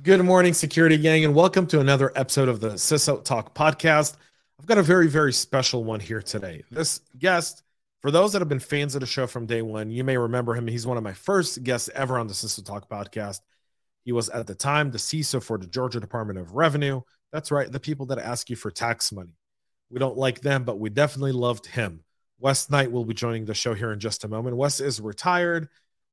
Good morning, security gang, and welcome to another episode of the CISO Talk podcast. I've got a very, very special one here today. This guest, for those that have been fans of the show from day one, you may remember him. He's one of my first guests ever on the CISO Talk podcast. He was at the time the CISO for the Georgia Department of Revenue. That's right, the people that ask you for tax money. We don't like them, but we definitely loved him. Wes Knight will be joining the show here in just a moment. Wes is retired,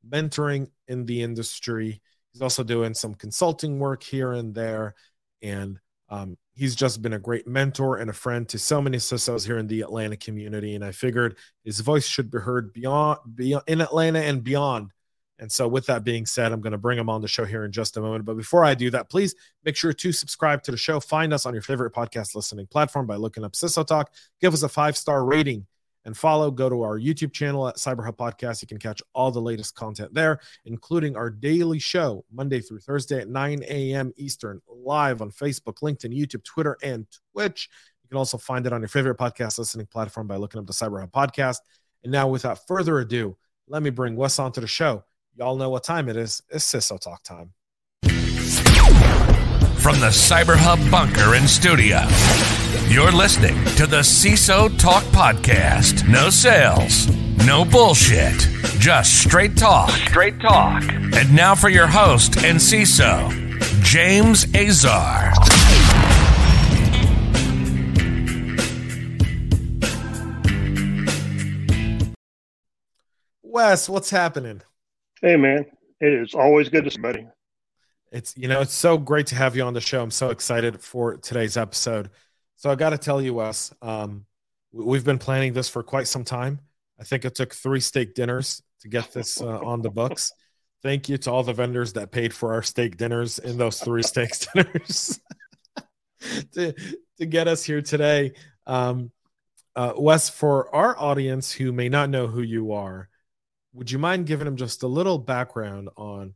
mentoring in the industry He's also doing some consulting work here and there. And um, he's just been a great mentor and a friend to so many CISOs here in the Atlanta community. And I figured his voice should be heard beyond, beyond in Atlanta and beyond. And so, with that being said, I'm going to bring him on the show here in just a moment. But before I do that, please make sure to subscribe to the show. Find us on your favorite podcast listening platform by looking up CISO Talk. Give us a five star rating and follow. Go to our YouTube channel at CyberHub Podcast. You can catch all the latest content there, including our daily show, Monday through Thursday at 9 a.m. Eastern, live on Facebook, LinkedIn, YouTube, Twitter, and Twitch. You can also find it on your favorite podcast listening platform by looking up the CyberHub Podcast. And now, without further ado, let me bring Wes onto the show. Y'all know what time it is. It's CISO Talk time. From the CyberHub bunker and studio. You're listening to the CISO Talk Podcast. No sales, no bullshit, just straight talk. Straight talk. And now for your host and CISO, James Azar. Wes, what's happening? Hey, man. It is always good to see you. It's you know it's so great to have you on the show. I'm so excited for today's episode. So I got to tell you, Wes, um, we've been planning this for quite some time. I think it took three steak dinners to get this uh, on the books. Thank you to all the vendors that paid for our steak dinners in those three steak dinners to, to get us here today. Um, uh, Wes, for our audience who may not know who you are, would you mind giving them just a little background on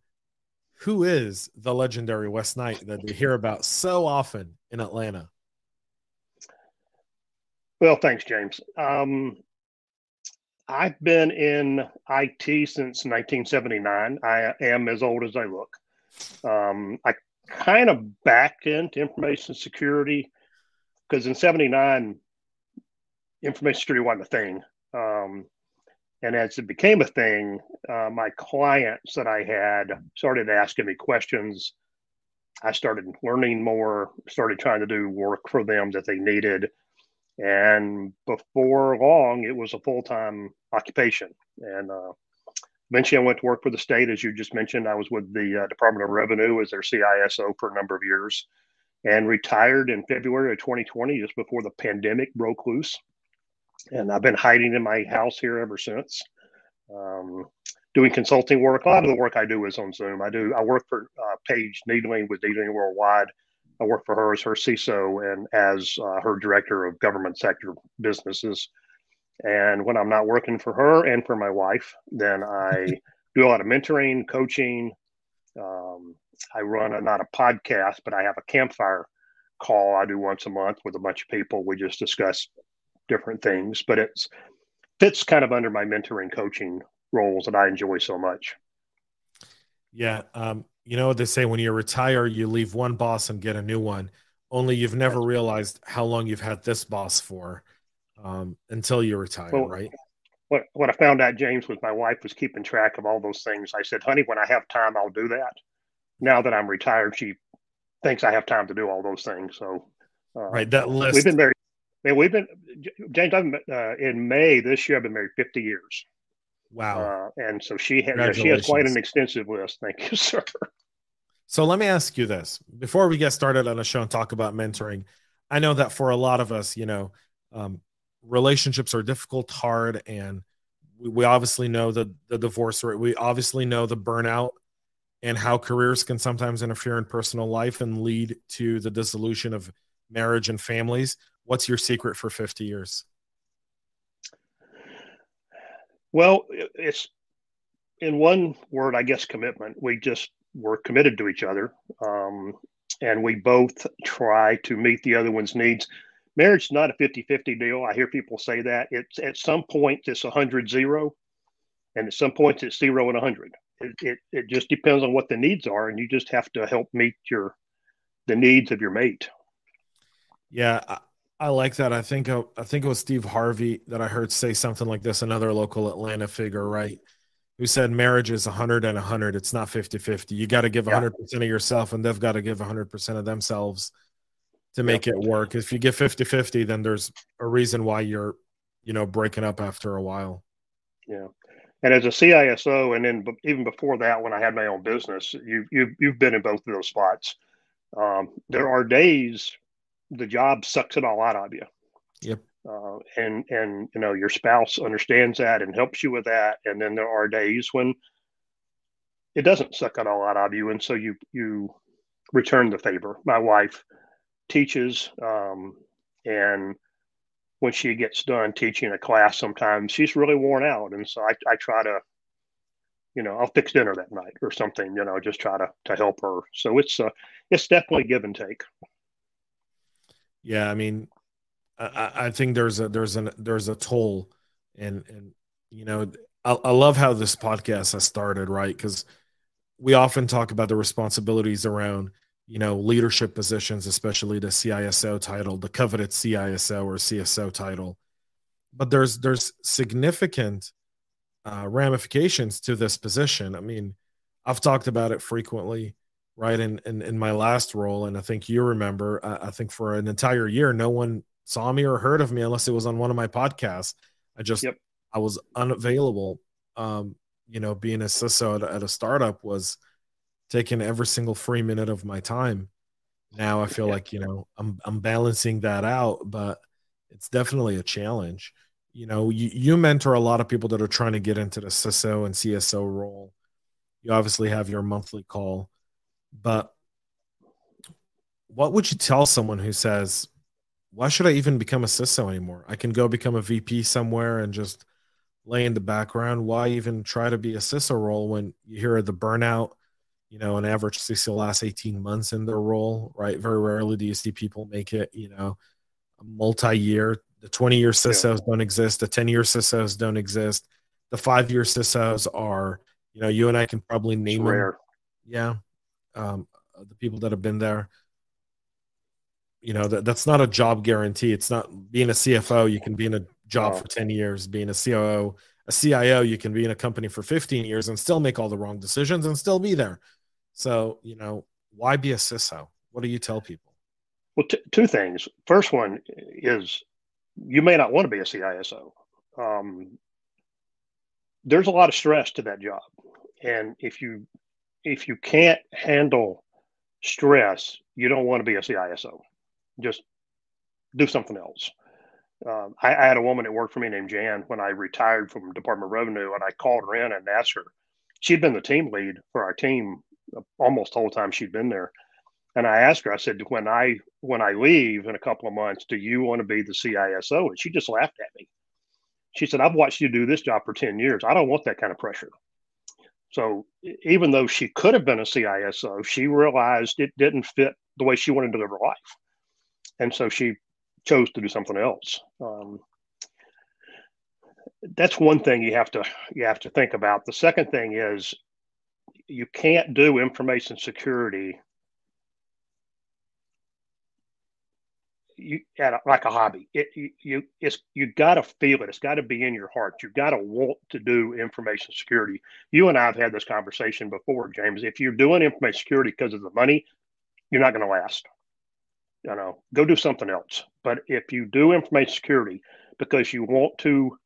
who is the legendary Wes Knight that we hear about so often in Atlanta? Well, thanks, James. Um, I've been in IT since 1979. I am as old as I look. Um, I kind of backed into information security because in 79, information security wasn't a thing. Um, and as it became a thing, uh, my clients that I had started asking me questions. I started learning more, started trying to do work for them that they needed. And before long, it was a full time occupation. And uh, eventually, I went to work for the state, as you just mentioned. I was with the uh, Department of Revenue as their CISO for a number of years and retired in February of 2020, just before the pandemic broke loose. And I've been hiding in my house here ever since. Um, doing consulting work. A lot of the work I do is on Zoom. I do. I work for uh, Paige Needling with Needling Worldwide, I work for her as her CISO and as uh, her director of government sector businesses. And when I'm not working for her and for my wife, then I do a lot of mentoring, coaching. Um, I run a, not a podcast, but I have a campfire call I do once a month with a bunch of people. We just discuss different things, but it fits kind of under my mentoring coaching roles that I enjoy so much. Yeah. Um, you know what they say when you retire, you leave one boss and get a new one. Only you've never realized how long you've had this boss for um, until you retire, well, right? What what I found out, James, was my wife was keeping track of all those things. I said, "Honey, when I have time, I'll do that." Now that I'm retired, she thinks I have time to do all those things. So, uh, right, that list. We've been married. Man, we've been James. I've been, uh, in May this year. I've been married 50 years. Wow. Uh, and so she has she has quite an extensive list. Thank you, sir. So let me ask you this before we get started on the show and talk about mentoring. I know that for a lot of us, you know, um, relationships are difficult, hard, and we, we obviously know the the divorce rate. We obviously know the burnout and how careers can sometimes interfere in personal life and lead to the dissolution of marriage and families. What's your secret for 50 years? Well, it's in one word, I guess, commitment. We just were committed to each other, um, and we both try to meet the other one's needs. Marriage is not a 50-50 deal. I hear people say that. It's at some point it's 100 0, and at some points it's zero and 100. it, it, it just depends on what the needs are, and you just have to help meet your the needs of your mate. Yeah, I, like that. I think uh, I think it was Steve Harvey that I heard say something like this. Another local Atlanta figure, right? Who said marriage is 100 and 100. It's not 50 50. You got to give 100% of yourself, and they've got to give 100% of themselves to make it work. If you get 50 50, then there's a reason why you're, you know, breaking up after a while. Yeah. And as a CISO, and then even before that, when I had my own business, you, you, you've been in both of those spots. Um, there are days the job sucks it all out of you. Yep. Uh, and and you know your spouse understands that and helps you with that. And then there are days when it doesn't suck it all out of you, and so you you return the favor. My wife teaches, um, and when she gets done teaching a class, sometimes she's really worn out, and so I, I try to, you know, I'll fix dinner that night or something, you know, just try to to help her. So it's uh, it's definitely give and take. Yeah, I mean, I, I think there's a there's an there's a toll, and and you know, I, I love how this podcast has started, right? Because we often talk about the responsibilities around you know leadership positions especially the ciso title the coveted ciso or cso title. But there's there's significant uh, ramifications to this position. I mean i've talked about it frequently right in in, in my last role and i think you remember uh, i think for an entire year no one saw me or heard of me unless it was on one of my podcasts i just yep. i was unavailable um you know being a ciso at, at a startup was taking every single free minute of my time. Now I feel yeah. like, you know, I'm I'm balancing that out, but it's definitely a challenge. You know, you, you mentor a lot of people that are trying to get into the CISO and CSO role. You obviously have your monthly call, but what would you tell someone who says, why should I even become a CISO anymore? I can go become a VP somewhere and just lay in the background. Why even try to be a CISO role when you hear the burnout you know, an average CISO lasts 18 months in their role, right? Very rarely do you see people make it, you know, multi-year. The 20-year CISOs yeah. don't exist. The 10-year CISOs don't exist. The five-year CISOs are, you know, you and I can probably name it's rare. Them. Yeah. Um, the people that have been there. You know, that, that's not a job guarantee. It's not being a CFO, you can be in a job for 10 years, being a COO, a CIO, you can be in a company for 15 years and still make all the wrong decisions and still be there. So, you know, why be a CISO? What do you tell people? Well, t- two things. First one is you may not want to be a CISO. Um, there's a lot of stress to that job, and if you if you can't handle stress, you don't want to be a CISO. Just do something else. Um, I, I, had a woman that worked for me named Jan when I retired from Department of Revenue, and I called her in and asked her. She'd been the team lead for our team almost the whole time she'd been there. And I asked her, I said, when I when I leave in a couple of months, do you want to be the CISO? And she just laughed at me. She said, I've watched you do this job for 10 years. I don't want that kind of pressure. So even though she could have been a CISO, she realized it didn't fit the way she wanted to live her life. And so she chose to do something else. Um, that's one thing you have to you have to think about. The second thing is you can't do information security you at a, like a hobby. It you, you it's you got to feel it. It's got to be in your heart. You got to want to do information security. You and I have had this conversation before, James. If you're doing information security because of the money, you're not going to last. You know, go do something else. But if you do information security because you want to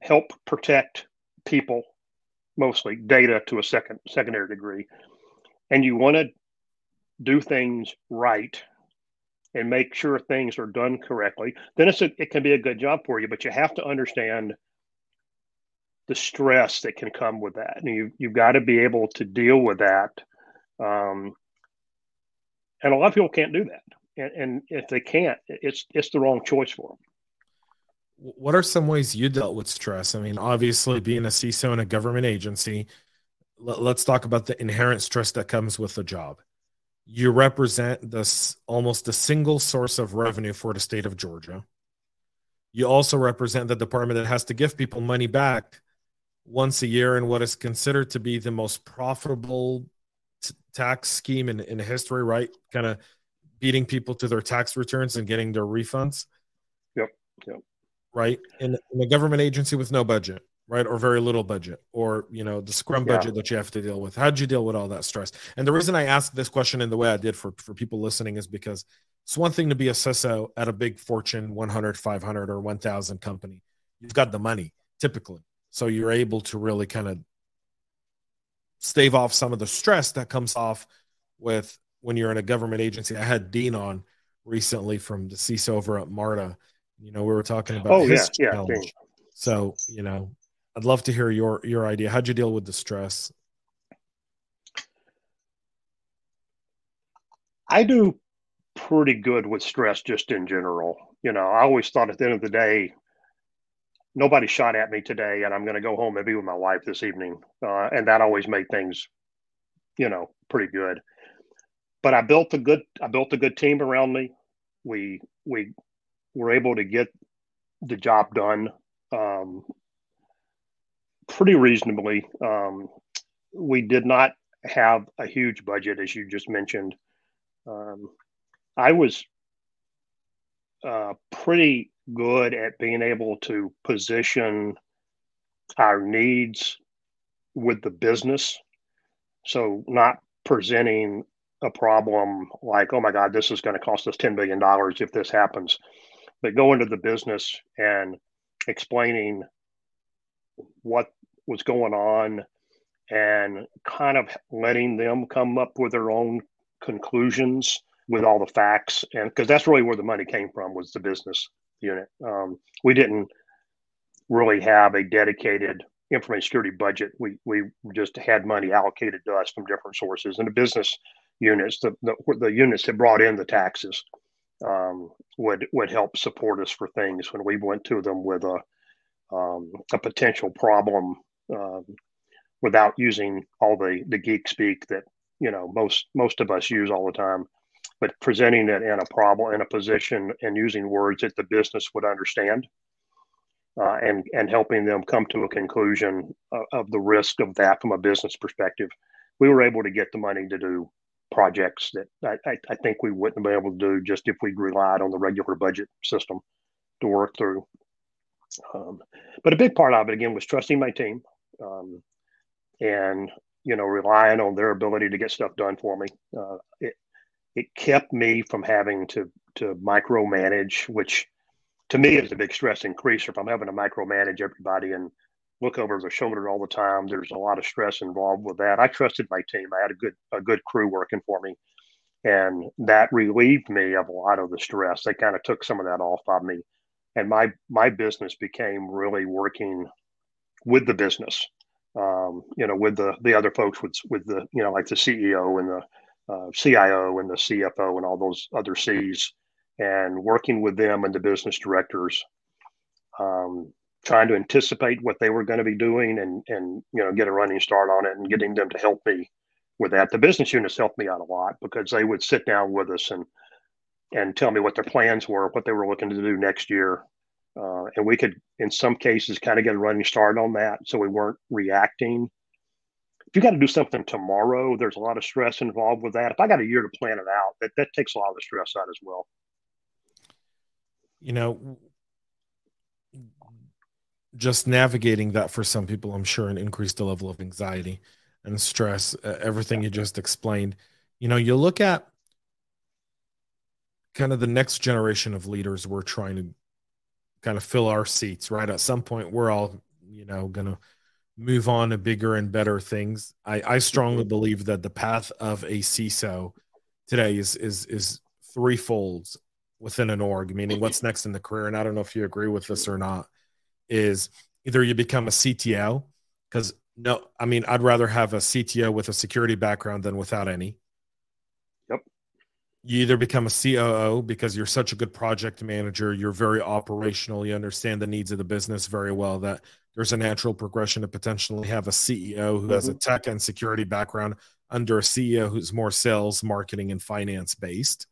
help protect people mostly data to a second secondary degree, and you want to do things right and make sure things are done correctly, then it's a, it can be a good job for you. But you have to understand the stress that can come with that, and you you've got to be able to deal with that. Um, and a lot of people can't do that, and, and if they can't, it's it's the wrong choice for them what are some ways you dealt with stress? I mean, obviously, being a CISO in a government agency, let, us talk about the inherent stress that comes with the job. You represent this almost a single source of revenue for the state of Georgia. You also represent the department that has to give people money back once a year in what is considered to be the most profitable t- tax scheme in, in history, right? Kind of beating people to their tax returns and getting their refunds. Yep. Yep. Right. In, in a government agency with no budget, right? Or very little budget, or, you know, the scrum budget yeah. that you have to deal with. How'd you deal with all that stress? And the reason I asked this question in the way I did for, for people listening is because it's one thing to be a CISO at a big Fortune 100, 500, or 1000 company. You've got the money typically. So you're able to really kind of stave off some of the stress that comes off with when you're in a government agency. I had Dean on recently from the CISO over at MARTA. You know, we were talking about oh, his yeah, challenge. Yeah, so, you know, I'd love to hear your your idea. How'd you deal with the stress? I do pretty good with stress just in general. You know, I always thought at the end of the day, nobody shot at me today and i'm going to go home and be with my wife this evening uh, and that always made things you know pretty good but i built a good i built a good team around me we we were able to get the job done um, pretty reasonably um, we did not have a huge budget as you just mentioned um, i was uh, pretty good at being able to position our needs with the business. So, not presenting a problem like, oh my God, this is going to cost us $10 billion if this happens, but go into the business and explaining what was going on and kind of letting them come up with their own conclusions with all the facts and because that's really where the money came from was the business unit. Um, we didn't really have a dedicated information security budget. We we just had money allocated to us from different sources, and the business units, the the, the units that brought in the taxes, um, would would help support us for things when we went to them with a um, a potential problem um, without using all the the geek speak that you know most most of us use all the time. But presenting it in a problem in a position and using words that the business would understand uh, and and helping them come to a conclusion of, of the risk of that from a business perspective we were able to get the money to do projects that I, I, I think we wouldn't be able to do just if we relied on the regular budget system to work through um, but a big part of it again was trusting my team um, and you know relying on their ability to get stuff done for me uh, it, it kept me from having to to micromanage, which to me is a big stress increaser. If I'm having to micromanage everybody and look over their shoulder all the time, there's a lot of stress involved with that. I trusted my team. I had a good a good crew working for me, and that relieved me of a lot of the stress. They kind of took some of that off of me, and my my business became really working with the business. Um, you know, with the the other folks, with with the you know like the CEO and the uh, CIO and the CFO and all those other C's, and working with them and the business directors, um, trying to anticipate what they were going to be doing and and you know get a running start on it and getting them to help me with that. The business units helped me out a lot because they would sit down with us and and tell me what their plans were, what they were looking to do next year. Uh, and we could, in some cases, kind of get a running start on that, so we weren't reacting if you got to do something tomorrow, there's a lot of stress involved with that. If I got a year to plan it out, that, that takes a lot of the stress out as well. You know, just navigating that for some people, I'm sure, and increase the level of anxiety and stress. Uh, everything you just explained. You know, you look at kind of the next generation of leaders we're trying to kind of fill our seats, right? At some point, we're all, you know, going to move on to bigger and better things. I, I strongly mm-hmm. believe that the path of a CISO today is is is threefold within an org, meaning what's next in the career. And I don't know if you agree with this or not, is either you become a CTO, because no, I mean, I'd rather have a CTO with a security background than without any. You either become a COO because you're such a good project manager, you're very operational, you understand the needs of the business very well that there's a natural progression to potentially have a CEO who has a mm-hmm. tech and security background under a CEO who's more sales, marketing, and finance based.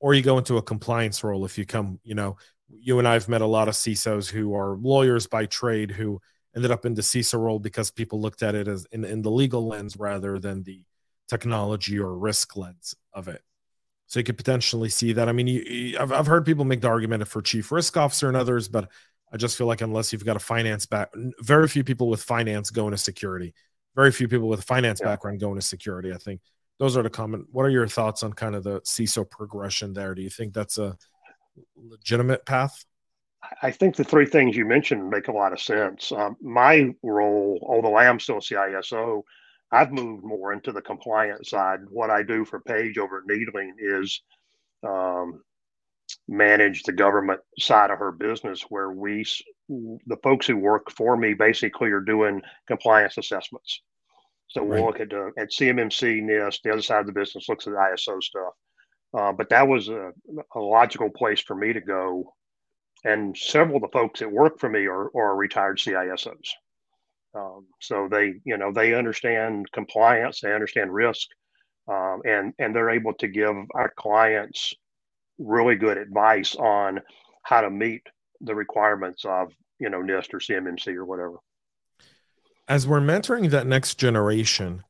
Or you go into a compliance role if you come, you know, you and I have met a lot of CISOs who are lawyers by trade who ended up in the CISO role because people looked at it as in, in the legal lens rather than the technology or risk lens of it. So you could potentially see that. I mean, you, you, I've, I've heard people make the argument for chief risk officer and others, but I just feel like unless you've got a finance back, very few people with finance go into security. Very few people with finance yeah. background go into security. I think those are the common. What are your thoughts on kind of the CISO progression there? Do you think that's a legitimate path? I think the three things you mentioned make a lot of sense. Um, my role, although I am still a CISO, I've moved more into the compliance side. What I do for Paige over at Needling is um, manage the government side of her business, where we, the folks who work for me, basically are doing compliance assessments. So we'll look at uh, at CMMC, NIST. The other side of the business looks at ISO stuff. Uh, but that was a, a, logical place for me to go. And several of the folks that work for me are, are retired CISOs. Um, so they, you know, they understand compliance, they understand risk, um, and and they're able to give our clients really good advice on how to meet the requirements of, you know, NIST or CMMC or whatever. As we're mentoring that next generation,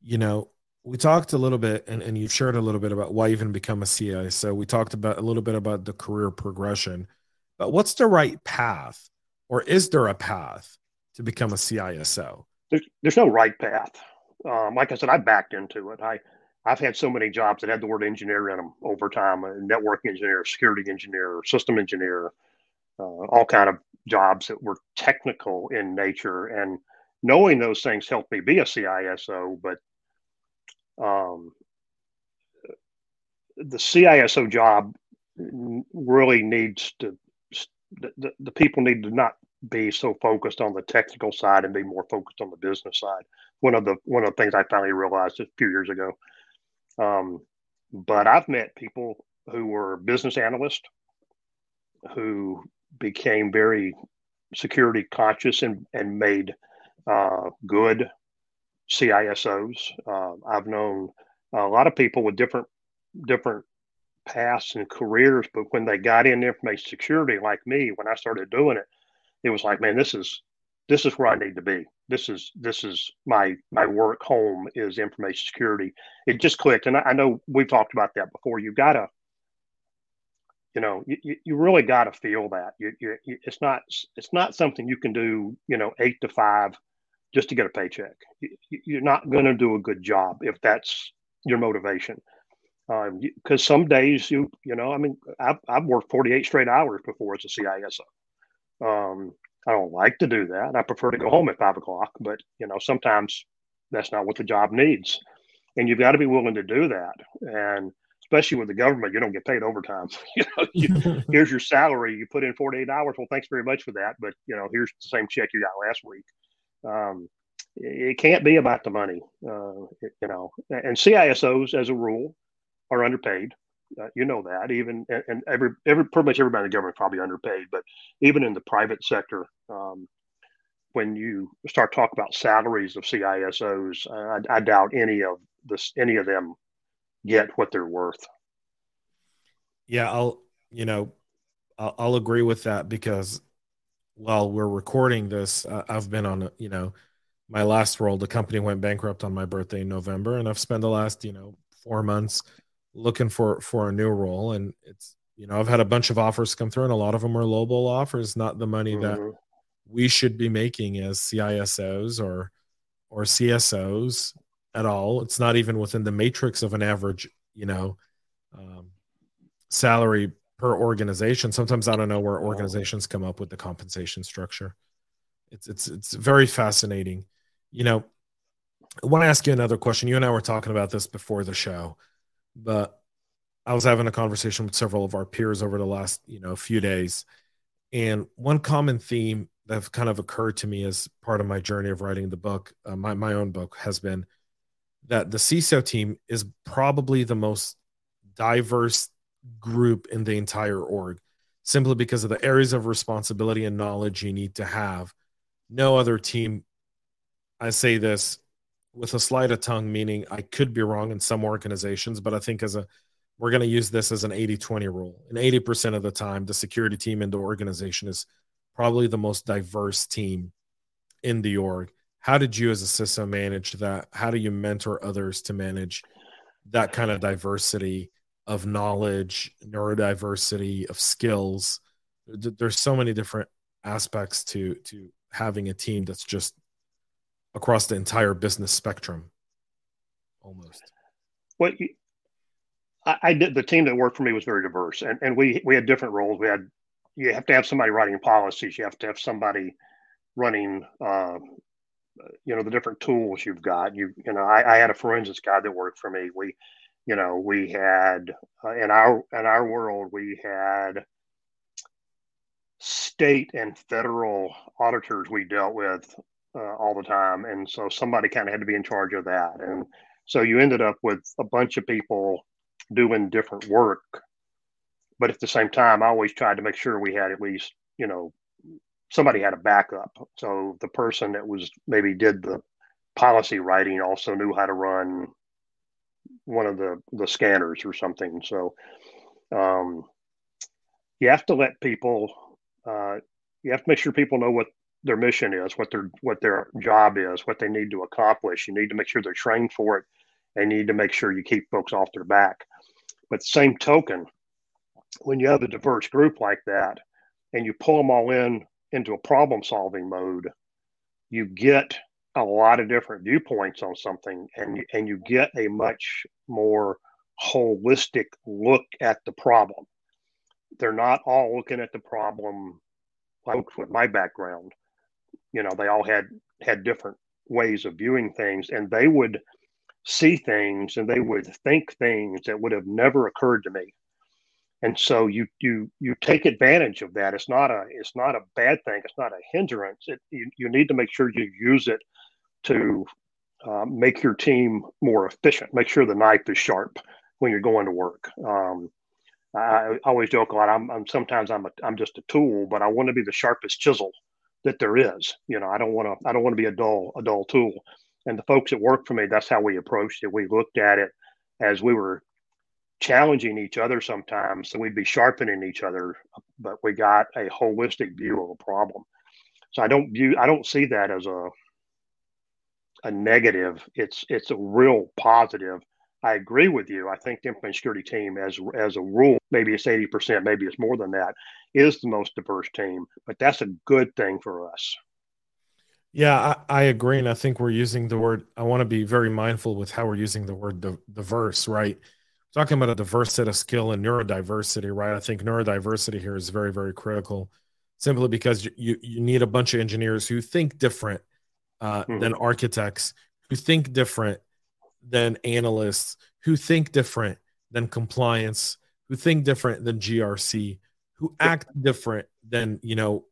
you know, we talked a little bit and, and you've shared a little bit about why you even become a CI. So we talked about a little bit about the career progression, but what's the right path or is there a path to become a CISO? There's, there's no right path. Um, like I said, I backed into it. I, I've had so many jobs that had the word engineer in them over time, a network engineer, security engineer, system engineer, uh, all kind of jobs that were technical in nature. And knowing those things helped me be a CISO, but um, the CISO job really needs to the, the people need to not be so focused on the technical side and be more focused on the business side. One of the one of the things I finally realized a few years ago. Um, but I've met people who were business analysts who became very security conscious and, and made uh, good CISOs. Uh, I've known a lot of people with different different paths and careers, but when they got in information security, like me, when I started doing it, it was like, man, this is this is where I need to be. This is this is my my work home is information security. It just clicked, and I, I know we've talked about that before. You gotta, you know, you, you really gotta feel that. You, you, it's not it's not something you can do, you know, eight to five just to get a paycheck. You're not going to do a good job if that's your motivation. Because um, some days you, you know, I mean, I've, I've worked 48 straight hours before as a CISO. Um, I don't like to do that. I prefer to go home at five o'clock, but you know, sometimes that's not what the job needs, and you've got to be willing to do that. And especially with the government, you don't get paid overtime. you know, you, here's your salary. You put in 48 hours. Well, thanks very much for that, but you know, here's the same check you got last week. Um, it can't be about the money, uh, you know. And CISOs, as a rule, are underpaid. Uh, you know that. Even and every every pretty much everybody in the government probably underpaid, but even in the private sector, um, when you start talking about salaries of CISOs, I, I doubt any of this any of them get what they're worth. Yeah, I'll you know I'll, I'll agree with that because while we're recording this, uh, I've been on, you know, my last role. The company went bankrupt on my birthday in November, and I've spent the last, you know, four months looking for for a new role. And it's, you know, I've had a bunch of offers come through, and a lot of them are lowball offers, not the money mm-hmm. that we should be making as CISOs or or CSOs at all. It's not even within the matrix of an average, you know, um, salary per organization. Sometimes I don't know where organizations come up with the compensation structure. It's it's it's very fascinating. You know, I want to ask you another question. You and I were talking about this before the show, but I was having a conversation with several of our peers over the last, you know, few days. And one common theme that kind of occurred to me as part of my journey of writing the book, uh, my, my own book, has been that the CISO team is probably the most diverse group in the entire org simply because of the areas of responsibility and knowledge you need to have. No other team, I say this with a slight of tongue, meaning I could be wrong in some organizations, but I think as a we're going to use this as an 80 20 rule. And 80% of the time, the security team in the organization is probably the most diverse team in the org. How did you as a CISO manage that? How do you mentor others to manage that kind of diversity of knowledge, neurodiversity of skills? There's so many different aspects to to having a team that's just across the entire business spectrum almost. What I, I, did the team that worked for me was very diverse and, and we we had different roles. We had you have to have somebody writing policies. You have to have somebody running uh, you know the different tools you've got. You you know I, I, had a forensics guy that worked for me. We you know we had uh, in our in our world we had state and federal auditors we dealt with uh, all the time, and so somebody kind of had to be in charge of that, and so you ended up with a bunch of people doing different work, but at the same time, I always tried to make sure we had at least you know somebody had a backup. So the person that was maybe did the policy writing also knew how to run one of the the scanners or something. So um, you have to let people uh, you have to make sure people know what their mission is, what their what their job is, what they need to accomplish. You need to make sure they're trained for it. They need to make sure you keep folks off their back. But same token, when you have a diverse group like that, and you pull them all in into a problem solving mode, you get a lot of different viewpoints on something, and and you get a much more holistic look at the problem they're not all looking at the problem like with my background you know they all had had different ways of viewing things and they would see things and they would think things that would have never occurred to me. And so you you you take advantage of that. It's not a it's not a bad thing. It's not a hindrance. It, you, you need to make sure you use it to uh, make your team more efficient. Make sure the knife is sharp when you're going to work. Um, I, always joke a lot. I'm, I'm sometimes I'm a, I'm just a tool, but I want to be the sharpest chisel that there is. You know, I don't want to I don't want to be a dull a dull tool. And the folks that work for me, that's how we approached it. We looked at it as we were challenging each other sometimes, so we'd be sharpening each other, but we got a holistic view of a problem. So I don't view I don't see that as a a negative. It's it's a real positive I agree with you. I think the information security team, as as a rule, maybe it's eighty percent, maybe it's more than that, is the most diverse team. But that's a good thing for us. Yeah, I, I agree, and I think we're using the word. I want to be very mindful with how we're using the word diverse, right? Talking about a diverse set of skill and neurodiversity, right? I think neurodiversity here is very, very critical, simply because you you need a bunch of engineers who think different uh, mm-hmm. than architects, who think different than analysts who think different than compliance, who think different than GRC, who act different than, you know,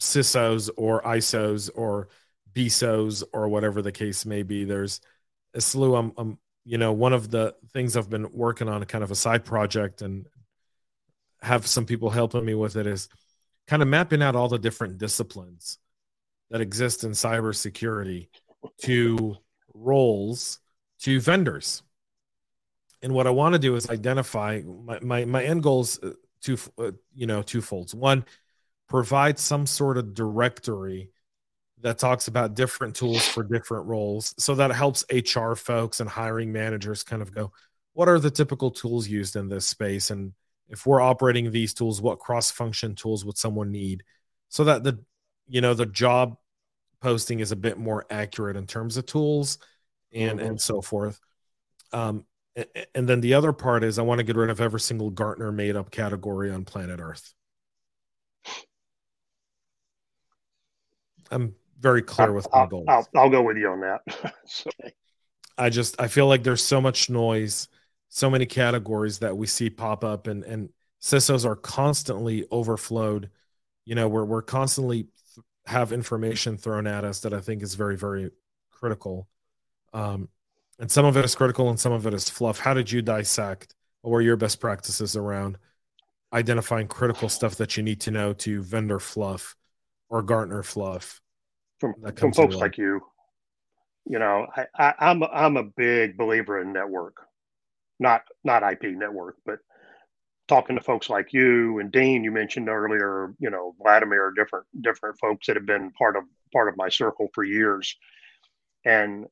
CISOs or ISOs or BISOs or whatever the case may be. There's uh, a slew. I'm, I'm, you know, one of the things I've been working on, kind of a side project, and have some people helping me with it, is kind of mapping out all the different disciplines that exist in cybersecurity to roles to vendors. And what I want to do is identify my, my, my end goals uh, two uh, you know twofolds. One, provide some sort of directory that talks about different tools for different roles so that helps HR folks and hiring managers kind of go, what are the typical tools used in this space? And if we're operating these tools, what cross function tools would someone need? So that the you know the job posting is a bit more accurate in terms of tools and mm-hmm. and so forth. Um, and then the other part is I want to get rid of every single Gartner made up category on planet Earth. I'm very clear with my goals. I'll, I'll, go with you on that. I just I feel like there's so much noise, so many categories that we see pop up, and and CISOs are constantly overflowed. You know, we're we're constantly have information thrown at us that I think is very, very critical. Um, and some of it is critical and some of it is fluff. How did you dissect? What were your best practices around identifying critical stuff that you need to know to vendor fluff or Gartner fluff? From, from folks like you, you know, I, I, I'm I'm a big believer in network, not not IP network, but talking to folks like you and Dean, you mentioned earlier, you know, Vladimir, different different folks that have been part of part of my circle for years. And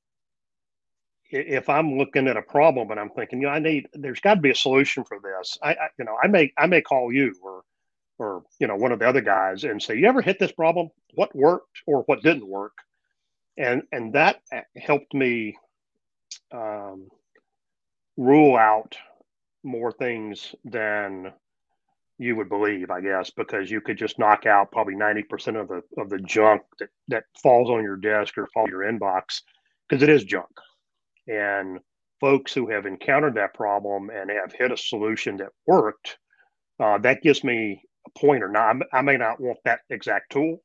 if I'm looking at a problem and I'm thinking, you know, I need, there's got to be a solution for this. I, I, you know, I may, I may call you or, or you know, one of the other guys and say, you ever hit this problem? What worked or what didn't work? And and that helped me um, rule out more things than you would believe, I guess, because you could just knock out probably 90% of the of the junk that, that falls on your desk or fall in your inbox because it is junk. And folks who have encountered that problem and have hit a solution that worked, uh, that gives me a pointer. Now, I may not want that exact tool,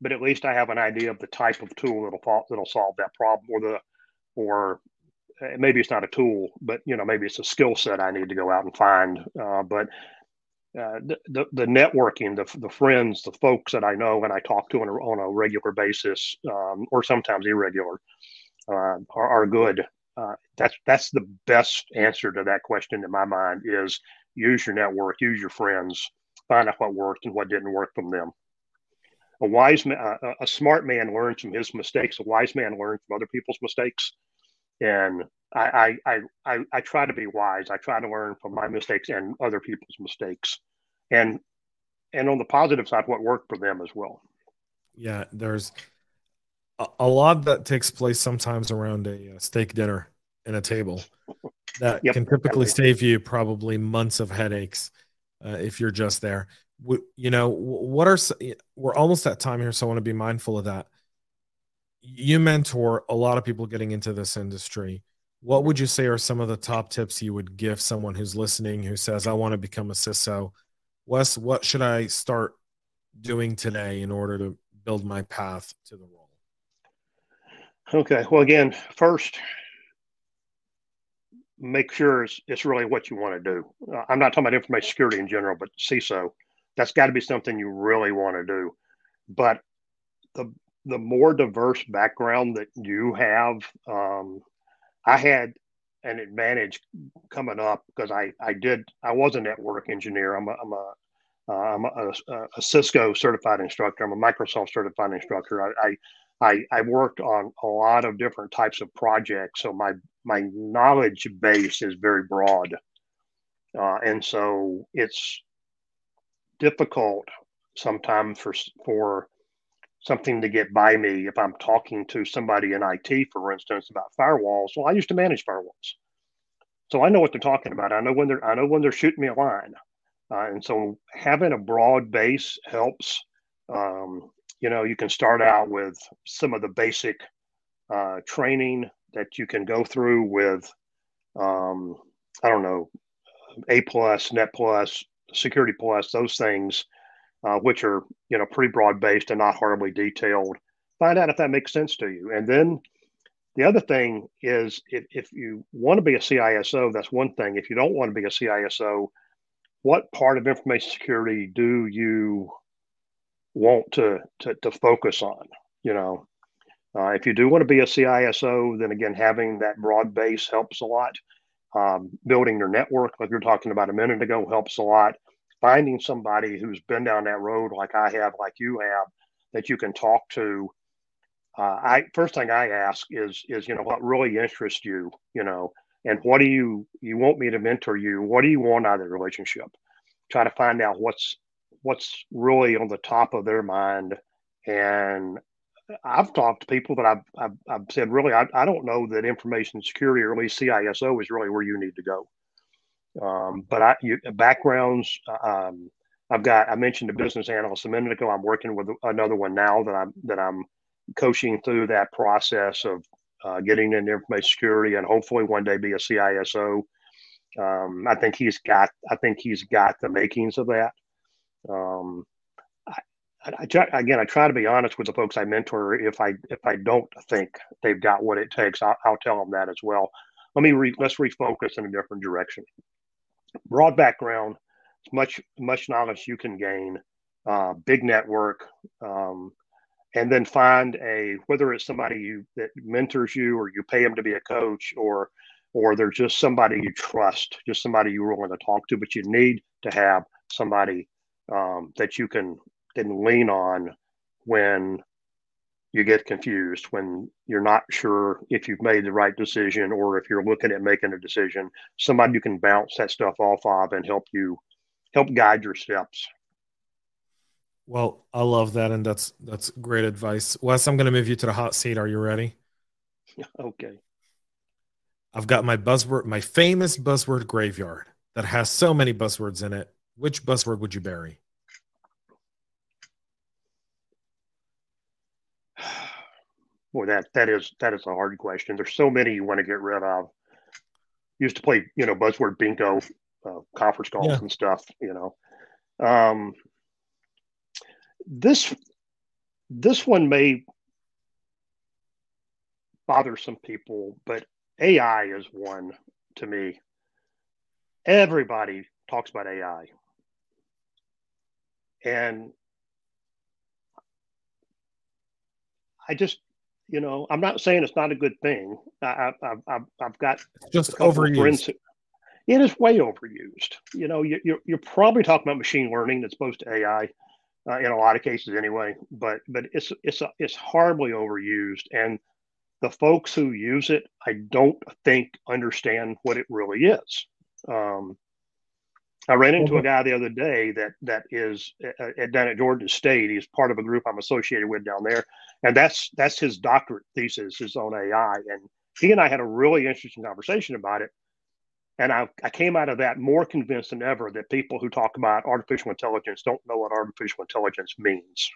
but at least I have an idea of the type of tool that'll that'll solve that problem, or the or maybe it's not a tool, but you know maybe it's a skill set I need to go out and find. Uh, but uh, the, the, networking, the the friends, the folks that I know and I talk to on a, on a regular basis, um, or sometimes irregular, uh, are, are, good. Uh, that's that's the best answer to that question in my mind. Is use your network, use your friends, find out what worked and what didn't work from them. A wise man, a smart man learns from his mistakes. A wise man learns from other people's mistakes and I, I I I try to be wise. I try to learn from my mistakes and other people's mistakes, and and on the positive side, what worked for them as well. Yeah, there's a, a lot that takes place sometimes around a, a steak dinner and a table that yep, can typically save you probably months of headaches uh, if you're just there. you know, what are we're almost at time here, so I want to be mindful of that you mentor a lot of people getting into this industry. What would you say are some of the top tips you would give someone who's listening who says, I want to become a CISO? Wes, what should I start doing today in order to build my path to the role? Okay. Well, again, first, make sure it's, it's really what you want to do. Uh, I'm not talking about information security in general, but CISO, that's got to be something you really want to do. But the the more diverse background that you have, um, I had an advantage coming up because I, I did I was a network engineer. I'm a, I'm a uh, I'm a, a, Cisco certified instructor. I'm a Microsoft certified instructor. I, I, I, I worked on a lot of different types of projects, so my my knowledge base is very broad, uh, and so it's difficult sometimes for for something to get by me if I'm talking to somebody in IT, for instance, about firewalls. Well, I used to manage firewalls, so I know what they're talking about. I know when they're I know when they're shooting me a line, uh, and so having a broad base helps. Um, you know, you can start out with some of the basic uh, training that you can go through with, um, I don't know, A plus, Net plus, Security plus, those things uh, which are you know pretty broad based and not horribly detailed. Find out if that makes sense to you, and then the other thing is if, if you want to be a CISO, that's one thing. If you don't want to be a CISO, what part of information security do you want to to, to focus on? You know, uh, if you do want to be a CISO, then again, having that broad base helps a lot. Um, building your network, like you were talking about a minute ago, helps a lot finding somebody who's been down that road like I have, like you have, that you can talk to. Uh, I first thing I ask is is you know what really interests you, you know, and what do you you want me to mentor you? What do you want out of the relationship? Try to find out what's what's really on the top of their mind. And I've talked to people that I've, I've, I've said, really, I, I don't know that information security or at least CISO is really where you need to go. Um, but I you, backgrounds. Um, I've got. I mentioned a business analyst a minute ago. I'm working with another one now that I'm that I'm coaching through that process of uh, getting into information security and hopefully one day be a CISO. Um, I think he's got. I think he's got the makings of that. Um, I, I, again, I try to be honest with the folks I mentor. If I if I don't think they've got what it takes, I'll, I'll tell them that as well. Let me re, let's refocus in a different direction broad background, much much knowledge you can gain, uh, big network, um, and then find a whether it's somebody you that mentors you or you pay them to be a coach or or they're just somebody you trust, just somebody you're willing to talk to, but you need to have somebody um, that you can can lean on when you get confused, when you're not sure if you've made the right decision or if you're looking at making a decision. Somebody you can bounce that stuff off of and help you help guide your steps. Well, I love that, and that's that's great advice, Wes. I'm going to move you to the hot seat. Are you ready? Okay. I've got my buzzword, my famous buzzword graveyard that has so many buzzwords in it. Which buzzword would you bury? Boy, that that is that is a hard question. There's so many you want to get rid of. Used to play, you know, buzzword bingo, uh, conference calls yeah. and stuff. You know, um, this this one may bother some people, but AI is one to me. Everybody talks about AI. And I just, you know, I'm not saying it's not a good thing. I, have I've got it's just overused. It is way overused. You know, you, you're, you're probably talking about machine learning that's opposed to AI uh, in a lot of cases anyway. But but it's it's it's horribly overused, and the folks who use it, I don't think understand what it really is. Um, I ran into a guy the other day that that is uh, at, down at Georgia State. He's part of a group I'm associated with down there, and that's that's his doctorate thesis is on AI. And he and I had a really interesting conversation about it. And I, I came out of that more convinced than ever that people who talk about artificial intelligence don't know what artificial intelligence means.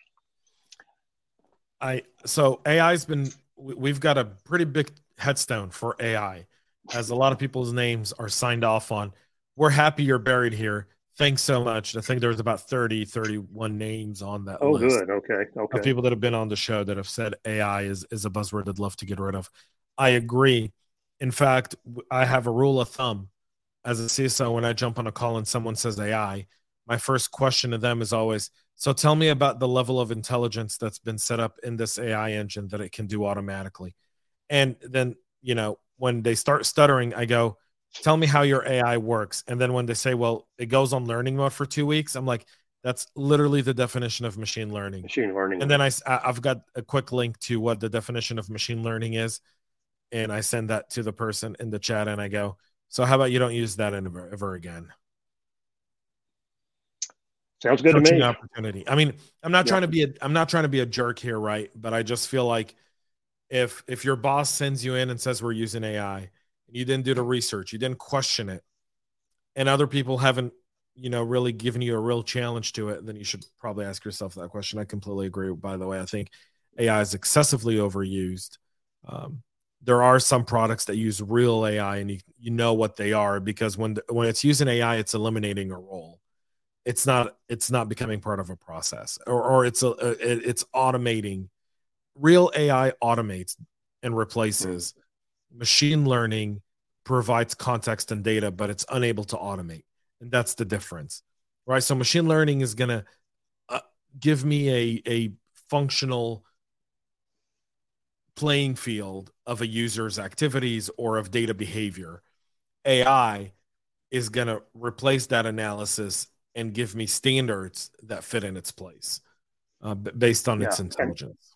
I so AI's been we've got a pretty big headstone for AI, as a lot of people's names are signed off on. We're happy you're buried here. Thanks so much. I think there was about 30, 31 names on that oh, list. good. Okay. Okay. Of people that have been on the show that have said AI is, is a buzzword I'd love to get rid of. I agree. In fact, I have a rule of thumb as a CISO when I jump on a call and someone says AI, my first question to them is always, so tell me about the level of intelligence that's been set up in this AI engine that it can do automatically. And then, you know, when they start stuttering, I go, tell me how your AI works. And then when they say, well, it goes on learning mode for two weeks, I'm like, that's literally the definition of machine learning. Machine learning. And then I, I've got a quick link to what the definition of machine learning is. And I send that to the person in the chat and I go, so how about you don't use that ever, ever again? Sounds good Coaching to me. Opportunity. I mean, I'm not yeah. trying to be a I'm not trying to be a jerk here, right? But I just feel like if if your boss sends you in and says we're using AI, you didn't do the research, you didn't question it, and other people haven't, you know, really given you a real challenge to it, then you should probably ask yourself that question. I completely agree. By the way, I think AI is excessively overused. Um, there are some products that use real AI, and you, you know what they are because when when it's using AI, it's eliminating a role it's not it's not becoming part of a process or, or it's a, it, it's automating real ai automates and replaces machine learning provides context and data but it's unable to automate and that's the difference right so machine learning is going to uh, give me a a functional playing field of a user's activities or of data behavior ai is going to replace that analysis and give me standards that fit in its place uh, based on yeah. its intelligence.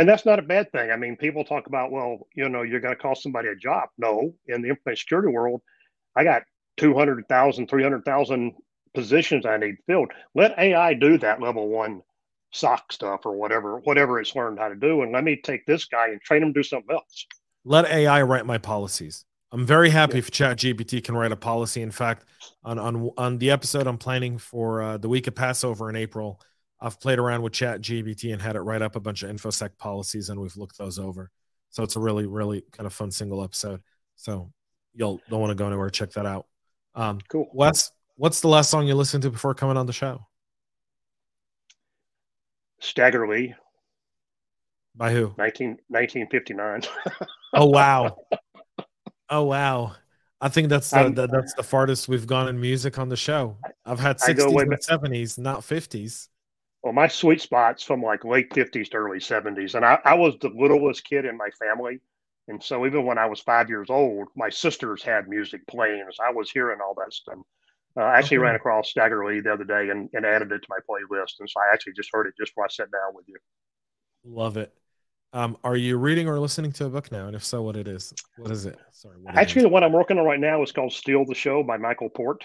And, that's not a bad thing. I mean, people talk about, well, you know, you're going to cost somebody a job. No, in the information security world, I got 200,000, 300,000 positions I need filled. Let AI do that level one SOC stuff or whatever, whatever it's learned how to do. And let me take this guy and train him to do something else. Let AI write my policies. I'm very happy yeah. if ChatGPT can write a policy. In fact, on on on the episode I'm planning for uh, the week of Passover in April, I've played around with ChatGPT and had it write up a bunch of infosec policies, and we've looked those over. So it's a really really kind of fun single episode. So you'll don't want to go anywhere. Check that out. Um, cool. Wes, what's the last song you listened to before coming on the show? Stagger Lee. By who? 19, 1959. oh wow. Oh wow. I think that's the, the, that's the farthest we've gone in music on the show. I've had 60s and 70s, not 50s. Well, my sweet spot's from like late 50s to early 70s. And I, I was the littlest kid in my family. And so even when I was five years old, my sisters had music playing, so I was hearing all that stuff. Uh, I actually okay. ran across Stagger Lee the other day and, and added it to my playlist, and so I actually just heard it just before I sat down with you. Love it. Um, are you reading or listening to a book now? And if so, what it is? What is it? Sorry. Actually, the one I'm working on right now is called "Steal the Show" by Michael Port.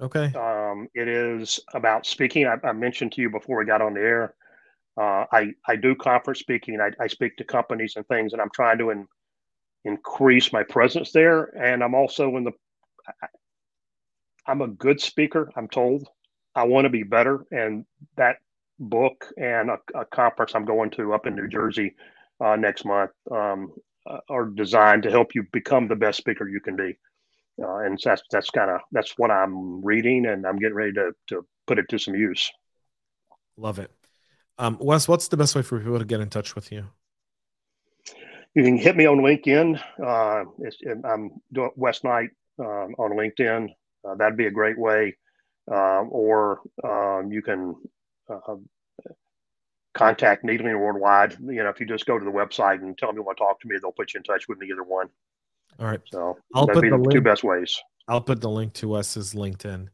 Okay. Um, it is about speaking. I, I, mentioned to you before we got on the air. Uh, I I do conference speaking. I, I speak to companies and things, and I'm trying to in, increase my presence there. And I'm also in the. I, I'm a good speaker. I'm told. I want to be better, and that book and a, a conference I'm going to up in New Jersey uh, next month um, uh, are designed to help you become the best speaker you can be. Uh, and that's that's kind of that's what I'm reading, and I'm getting ready to to put it to some use. Love it, um, Wes. What's the best way for people to get in touch with you? You can hit me on LinkedIn. Uh, I'm doing Wes Knight um, on LinkedIn. Uh, that'd be a great way. Uh, or um, you can uh, contact Needling Worldwide. You know, if you just go to the website and tell them you want to talk to me, they'll put you in touch with me either one. All right. So I'll put the, link, two best ways. I'll put the link to Wes's LinkedIn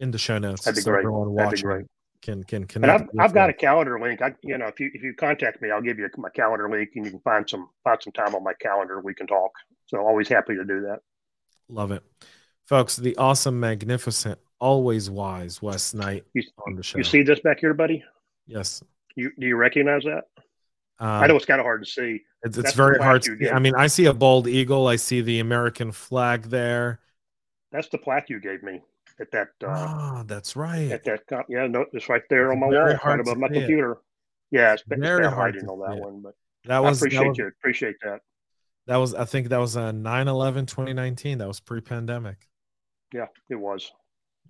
in the show notes. That'd be so great. Everyone watching That'd be great. Can can connect. And I've, I've got a calendar link. I you know if you if you contact me, I'll give you my calendar link, and you can find some find some time on my calendar. We can talk. So always happy to do that. Love it, folks. The awesome, magnificent, always wise Wes Knight you, on the show. You see this back here, buddy? Yes. You do you recognize that? I know it's kind of hard to see. It's, it's very hard to. I mean, I see a bald eagle. I see the American flag there. That's the plaque you gave me at that. Uh, oh, that's right. At that, yeah, no, it's right there on my wall, right above my computer. Yeah, It. Yeah, it's, it's very hard to on that it. one, but that was I appreciate that was, you. Appreciate that. That was, I think, that was a 9-11, 2019. That was pre-pandemic. Yeah, it was.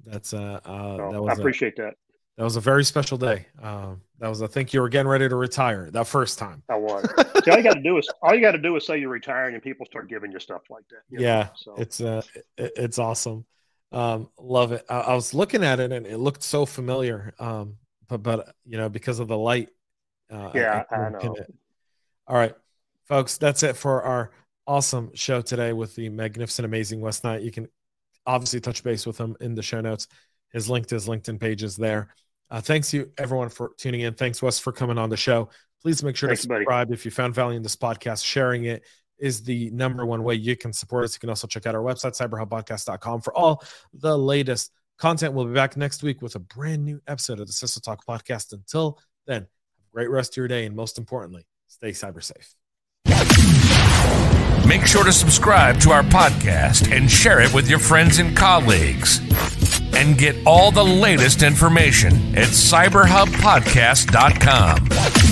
That's uh, uh so, that was. I appreciate a, that. That was a very special day. Um, that was, I think, you were getting ready to retire that first time. I was. See, all you got to do is all you got to do is say you're retiring, and people start giving you stuff like that. yeah, so. it's uh, it, it's awesome. Um, love it. I, I, was looking at it, and it looked so familiar. Um, but but you know, because of the light. Uh, yeah, I, I know. All right, folks, that's it for our awesome show today with the magnificent, amazing Wes Knight. You can obviously touch base with them in the show notes. His linked to his LinkedIn page is there. Uh, thanks you everyone for tuning in. Thanks Wes for coming on the show. Please make sure thanks, to subscribe buddy. if you found value in this podcast. Sharing it is the number one way you can support us. You can also check out our website, cyberhubpodcast.com, for all the latest content. We'll be back next week with a brand new episode of the CISO Talk podcast. Until then, have a great rest of your day. And most importantly, stay cyber safe. Make sure to subscribe to our podcast and share it with your friends and colleagues. And get all the latest information at cyberhubpodcast.com.